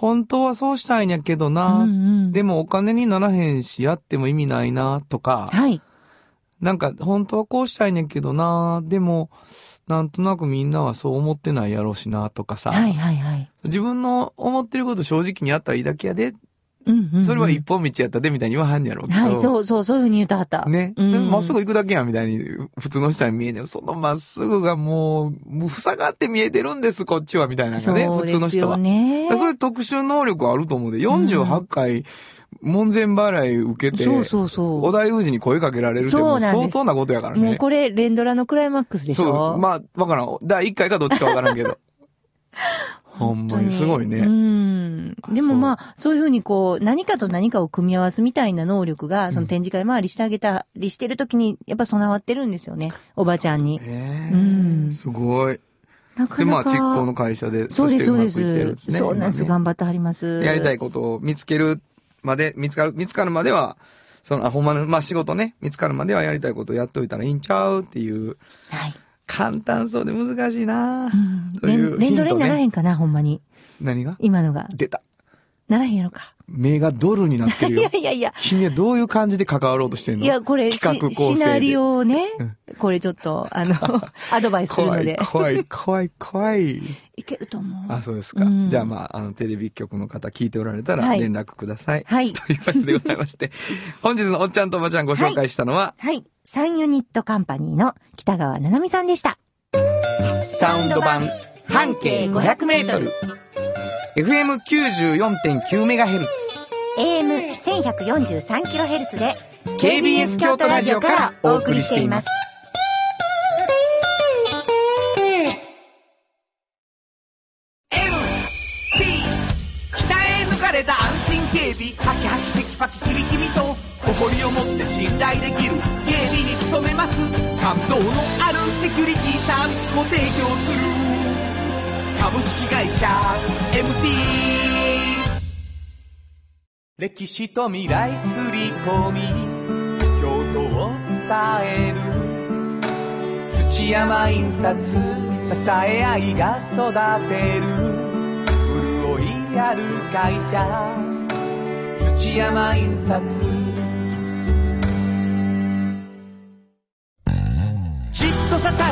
本当はそうしたいんやけどな、うんうん。でもお金にならへんし、やっても意味ないな、とか、はい。なんか、本当はこうしたいねんけどな、でも、なんとなくみんなはそう思ってないやろうしな、とかさ、はいはいはい。自分の思ってること正直にやったらいいだけやで、うんうんうんそれは一本道やったで、みたいに言わはんやろうけど。はい、そうそう、そういうふうに言うたはった。ね。うんまっすぐ行くだけやん、みたいに、普通の人は見えねえ。そのまっすぐがもう、もう塞がって見えてるんです、こっちは、みたいなね、普そうですよ通の人は。ね。そういう特殊能力あると思うで、48回、門前払い受けて、そうそうそう。小田裕二に声かけられるってもう相当なことやからね。もうこれ、連ドラのクライマックスでしょ？そう。まあ、わからん。第1回かどっちかわからんけど。ほんまにすごいね。うん。あでもまあ、そういうふうにこう、何かと何かを組み合わすみたいな能力が、その展示会回りしてあげたりしてるときに、やっぱ備わってるんですよね。おばちゃんに。ええうんすごい。なかで、まあ、なか。実行の会社で、そうです、そうです。そうなんです。今ね頑張ってはります。やりたいことを見つけるまで、見つかる、見つかるまでは、その、あ、ほんまの、まあ仕事ね、見つかるまではやりたいことをやっといたらいいんちゃうっていう、はい。簡単そうで難しいな、うん。という連連ドラにならへんかな、ほんまに。何が？今のが。出た。ならへんやろか。目がドルになってるよ いや。いやいや。君はどういう感じで関わろうとしてんの？いや、これ、企画構成で。シシナリオをねうん、これちょっと、あの、アドバイスするので、、怖い、怖い、怖い。いけると思う。あ、そうですか。うんじゃあまあ、あの、テレビ局の方聞いておられたらはい連絡ください。はい というわけでございまして、本日のおっちゃんとおばちゃんご紹介したのは、はい。サンユニットカンパニーの北川七海さんでした。サウンド版半径500メートル。FM94.9MHz。AM1143kHz で KBS 京都ラジオからお送りしています。北へ抜かれた安心警備ハキハキテキパキキビキビと誇りを持って信頼できる警備に努めます。感動のあるセキュリティサービスも提供する。株式会社 MT 歴史と未来すり込み。京都を伝える。土山印刷。支え合いが育てる。潤いある会社。土山印刷。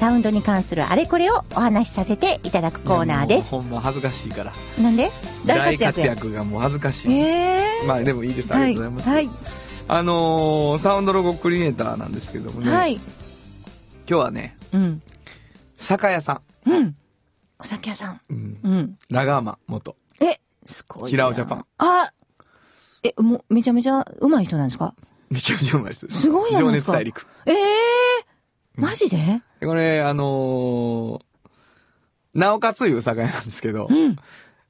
サウンドに関するあれこれをお話しさせていただくコーナーですほんま恥ずかしいから。なんで？大活躍がもう恥ずかしい。ええまあでもいいです。ありがとうございます。はいあのーサウンドロゴクリエイターなんですけどもね。はい、今日はね、うん酒屋さうんお酒屋さんん。うん。うんラガーマン元。えすごいな平尾ジャパンあえもうめちゃめちゃ上手い人なんですか？めちゃめちゃうまいです。すごいや情ないですか熱大陸。ええマジで？でこれ、あのーなおかついう酒屋なんですけど、うん。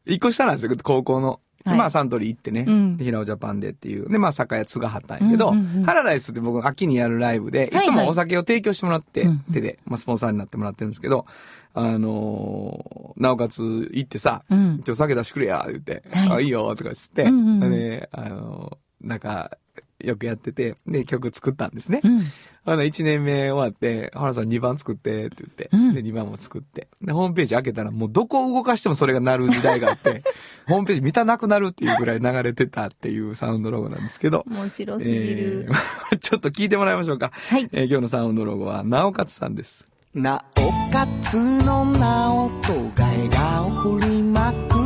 一個下なんですよ、高校の。はい。まあ、サントリー行ってね、うん。で平尾ジャパンでっていう。で、まあ、酒屋継がはったんやけど、ハラダイスって僕、秋にやるライブで、はいはい。いつもお酒を提供してもらって、うん。手で、まあ、スポンサーになってもらってるんですけど、あのーなおかつ行ってさ、うん。ちょ、酒出してくれや、言って、はい。あ、いいよ、とかつって、うんうんうん。で、あのーなんか、よくやってて、で、曲作ったんですね。うんあの、1年目終わって、原さん2番作って、って言って、うん。で、2番も作って。で、ホームページ開けたら、もうどこを動かしてもそれが鳴る時代があって、ホームページ見たなくなるっていうぐらい流れてたっていうサウンドロゴなんですけど、面白すぎる、えー ちょっと聞いてもらいましょうか。はい。えー今日のサウンドロゴは、なおかつさんです。なおかつのなおとが笑顔振りまく。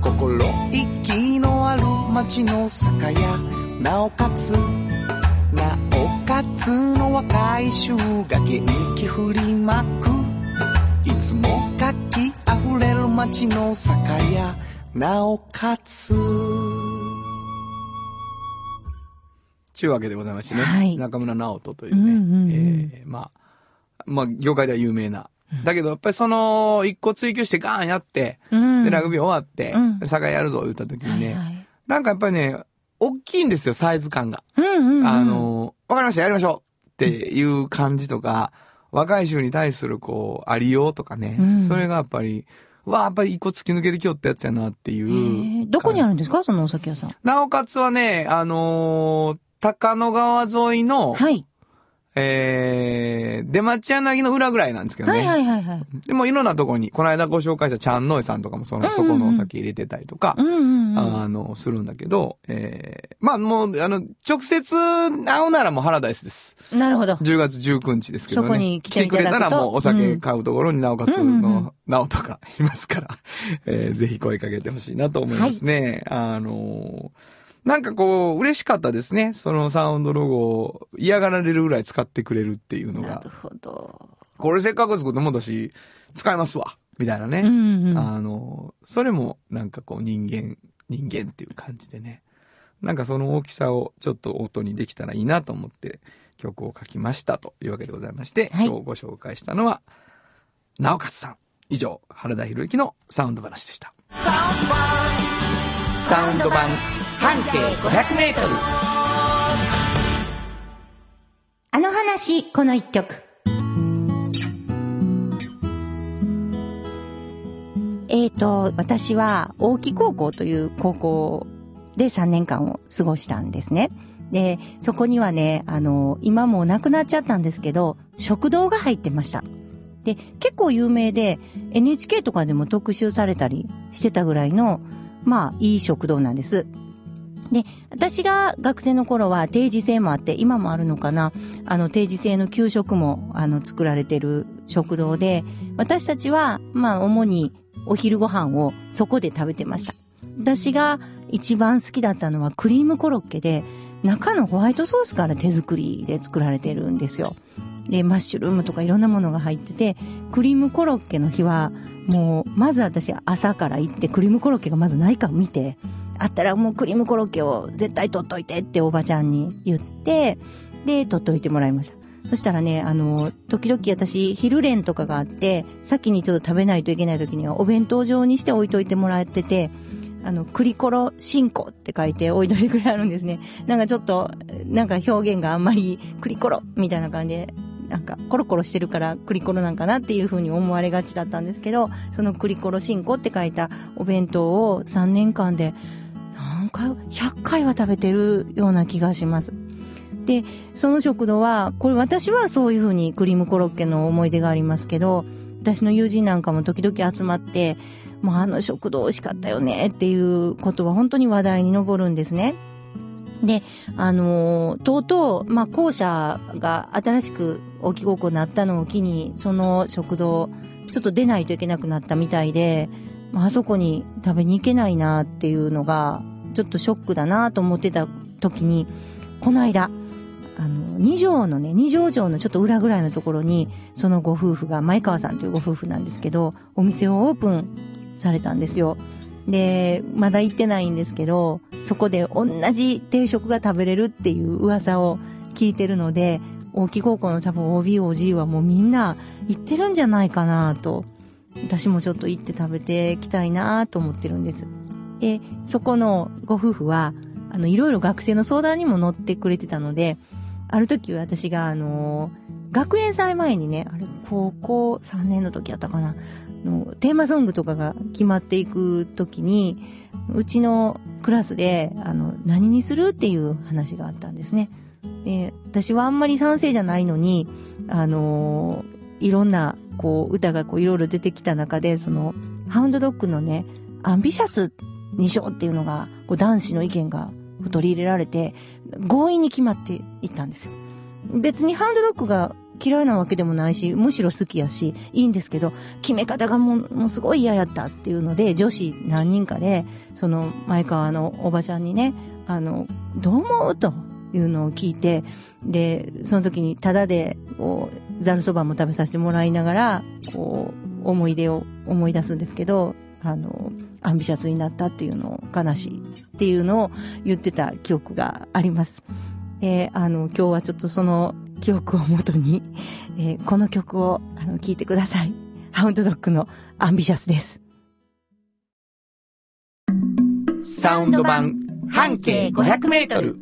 心意気のある街の酒屋。なおかつなおかつの若い衆が元気振りまく。いつも活気あふれる街の酒屋なおかつ。ちゅうわけでございましてね。はい。中村直人というね、うんうんうん。えーまあ、まあ、業界では有名な。だけど、やっぱりその、一個追求してガーンやって、うん。で、ラグビー終わって、うん。酒屋やるぞ、言った時にね、はいはい。なんかやっぱりね、大きいんですよ、サイズ感が。うんうんうん、あの、わかりました、やりましょうっていう感じとか、若い衆に対するこう、ありようとかね、うんそれがやっぱり、うわ、やっぱり一個突き抜けてきよったやつやなっていえう。ーどこにあるんですか？そのお酒屋さん。なおかつはね、あのー高野川沿いの、はい。えー、出町柳の裏ぐらいなんですけどね。はいはいはいはい。でもいろんなとこに、この間ご紹介したチャンノイさんとかもその、うんうんうんそこのお酒入れてたりとか、うんうんうん。あの、するんだけど、えー、まあもう、あの、直接会うならもうハラダイスです。なるほど。10月19日ですけどね。そこに来てくと来てくれたらもうお酒買うところになおかつうんうんうんの、なおとかいますから、えー、ぜひ声かけてほしいなと思いますね。あのーなんかこう、嬉しかったですね。そのサウンドロゴを嫌がられるぐらい使ってくれるっていうのがなる。ほど。これせっかく作ってもんだし、使いますわ。みたいなね。うんうん。あの、それもなんかこう人間、人間っていう感じでね。なんかその大きさをちょっと音にできたらいいなと思って曲を書きましたというわけでございまして、はい今日ご紹介したのは、なおかつさん。以上、原田博之のサウンド話でした。サウンド版半径500メートル。あの話、この一曲。えーと、私は大木高校という高校で3年間を過ごしたんですね。で、そこにはね、あの、今もうなくなっちゃったんですけど、食堂が入ってました。で、結構有名で、NHK とかでも特集されたりしてたぐらいの、まあ、いい食堂なんです。で、私が学生の頃は定時制もあって、今もあるのかなあの、定時制の給食も、あの、作られてる食堂で、私たちは、まあ、主にお昼ご飯をそこで食べてました。私が一番好きだったのはクリームコロッケで、中のホワイトソースから手作りで作られてるんですよ。で、マッシュルームとかいろんなものが入ってて、クリームコロッケの日は、もう、まず私朝から行ってクリームコロッケがまずないか見て、あったらもうクリームコロッケを絶対取っといてっておばちゃんに言って、で、取っといてもらいました。そしたらね、あの、時々私、昼練とかがあって、先にちょっと食べないといけない時にはお弁当状にして置いといてもらってて、あの、クリコロシンコって書いて置いといてくれあるんですね。なんかちょっと、なんか表現があんまりクリコロみたいな感じで、なんかコロコロしてるからクリコロなんかなっていう風に思われがちだったんですけど、そのクリコロシンコって書いたお弁当を3年間で何回、100回は食べてるような気がします。で、その食堂は、これ私はそういう風にクリームコロッケの思い出がありますけど、私の友人なんかも時々集まって、もうあの食堂美味しかったよねっていうことは本当に話題に上るんですね。で、あのーとうとう、まあ、校舎が新しく大きごこなったのを機に、その食堂、ちょっと出ないといけなくなったみたいで、まああそこに食べに行けないなっていうのが、ちょっとショックだなと思ってた時に、この間、あの、二条のね、二条城のちょっと裏ぐらいのところに、そのご夫婦が、前川さんというご夫婦なんですけど、お店をオープンされたんですよ。で、まだ行ってないんですけど、そこで同じ定食が食べれるっていう噂を聞いてるので、大木高校の多分 OB、OG はもうみんな行ってるんじゃないかなと、私もちょっと行って食べてきたいなと思ってるんです。で、そこのご夫婦は、あの、いろいろ学生の相談にも乗ってくれてたので、ある時私が、あの学園祭前にね、あれ、高校3年の時やったかな、のテーマソングとかが決まっていく時に、うちのクラスで、あの、何にするっていう話があったんですね。で、私はあんまり賛成じゃないのに、あのいろんな、こう、歌がこう、いろいろ出てきた中で、その、ハウンドドッグのね、アンビシャスにしようっていうのが、こう、男子の意見が取り入れられて、強引に決まっていったんですよ。別にハウンドドッグが嫌いなわけでもないし、むしろ好きやし、いいんですけど、決め方がもう、もうすごい嫌やったっていうので、女子何人かで、その、前川のおばちゃんにね、あの、どう思うというのを聞いて、で、その時にタダで、こう、ざるそばも食べさせてもらいながら、こう、思い出を思い出すんですけど、あの、アンビシャスになったっていうのを悲しいっていうのを言ってた記憶があります。えーあの、今日はちょっとその記憶をもとに、えーこの曲を、あの、聴いてください。ハウンドドッグのアンビシャスです。サウンド版半径500メートル。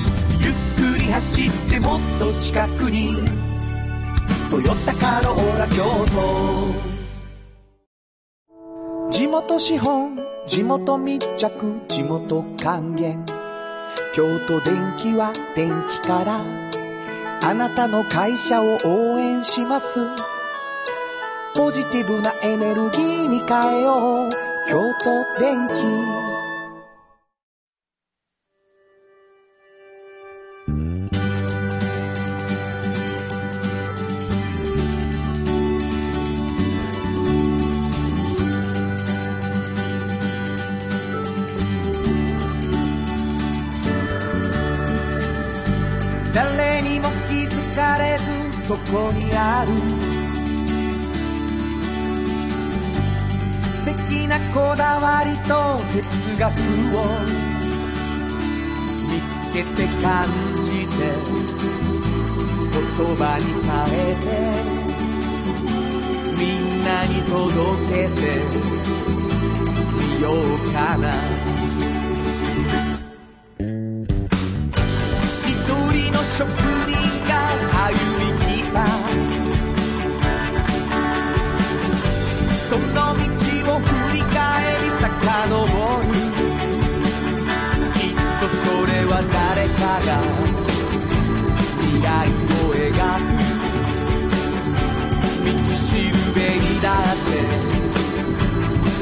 ゆっくり走ってもっと近くに「トヨタカローラ京都」地元資本地元密着地元還元。京都電気は電気からあなたの会社を応援します。ポジティブなエネルギーに変えよう。京都電気りと哲学を見つけて感じて言葉に変えてみんなに届けてみようかなにだって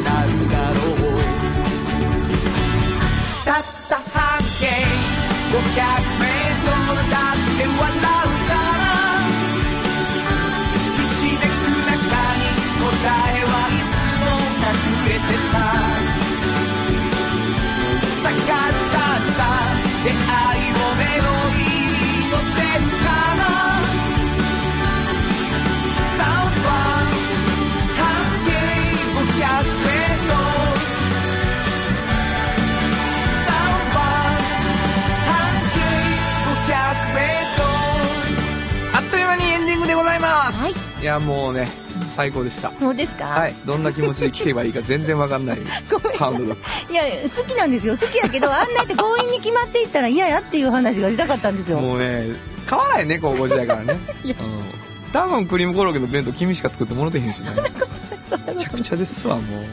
なるだろう。たった半径500メやもうね最高でした。もうですか？はい。どんな気持ちで聞けばいいか全然わかんない。ハードル。いや好きなんですよ。好きやけど あんなって強引に決まっていったら嫌やっていう話がしたかったんですよ。もうね買わないね高校時代からね、うん、多分クリームコロッケの弁当君しか作ってもろてへんしね。めちゃくちゃですわもう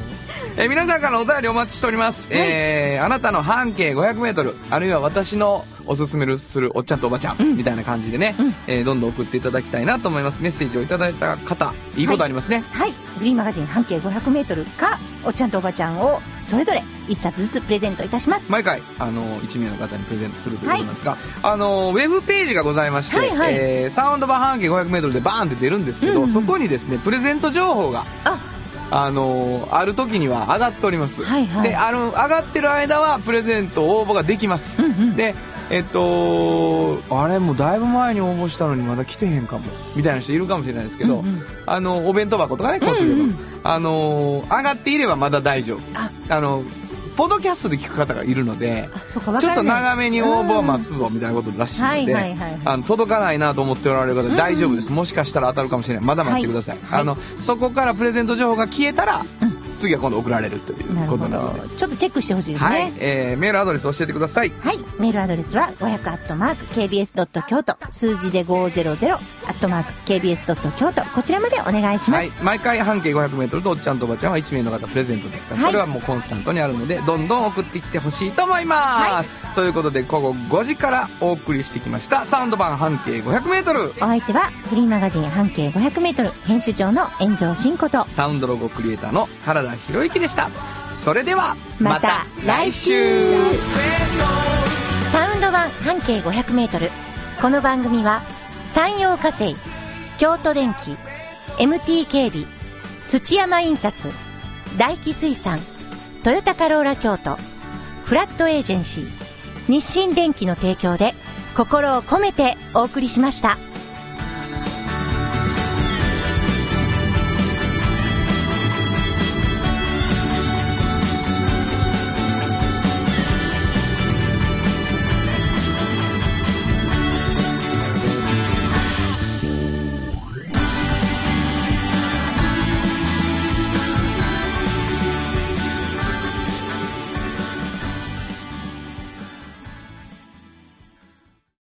えー皆さんからのお便りお待ちしております、えーあなたの半径 500m あるいは私のおすすめするおっちゃんとおばちゃん、みたいな感じでね、えーどんどん送っていただきたいなと思います。メッセージをいただいた方い。いことありますね、はい。フリーマガジン半径 500m かおっちゃんとおばちゃんをそれぞれ1冊ずつプレゼントいたします。毎回あの1名の方にプレゼントするということなんですが、あのウェブページがございまして、はいはい。えーサウンド版半径 500m でバーンって出るんですけど、うんうん。そこにですねプレゼント情報がああのある時には上がっております、はいはい。であの上がってる間はプレゼント応募ができます、うんうん。でえっとあれもうだいぶ前に応募したのにまだ来てへんかも。みたいな人いるかもしれないですけど、うんうん。あのお弁当箱とかねこうすれば、うんうんあの上がっていればまだ大丈夫。あ。あのポッドキャストで聞く方がいるのでちょっと長めに応募を待つぞみたいなことらしい。ので、届かないなと思っておられる方大丈夫です、もしかしたら当たるかもしれない。まだ待ってください。あのそこからプレゼント情報が消えたら、次は今度送られるということなので。どちょっとチェックしてほしいですはい。ね、えーメールアドレス教えてください。はい。メールアドレスは500アットマーク KBS ドット京都。数字で500アットマーク KBS ドット京都。こちらまでお願いします。はい、毎回半径 500m とおっちゃんとおばちゃんは1名の方プレゼントですから、はい。それはもうコンスタントにあるのでどんどん送ってきてほしいと思います、とい。うことで午後5時からお送りしてきました。サウンド版半径 500m お相手はフリーマガジン半径500メートル編集長の炎上真子と。サウンドロゴクリエイターの原田博之でした。それではまた来週。サウンド版半径500メートル。この番組は山陽火星京都電機 MT 警備土山印刷大気水産トヨタカローラ京都フラットエージェンシー日清電機の提供で心を込めてお送りしました。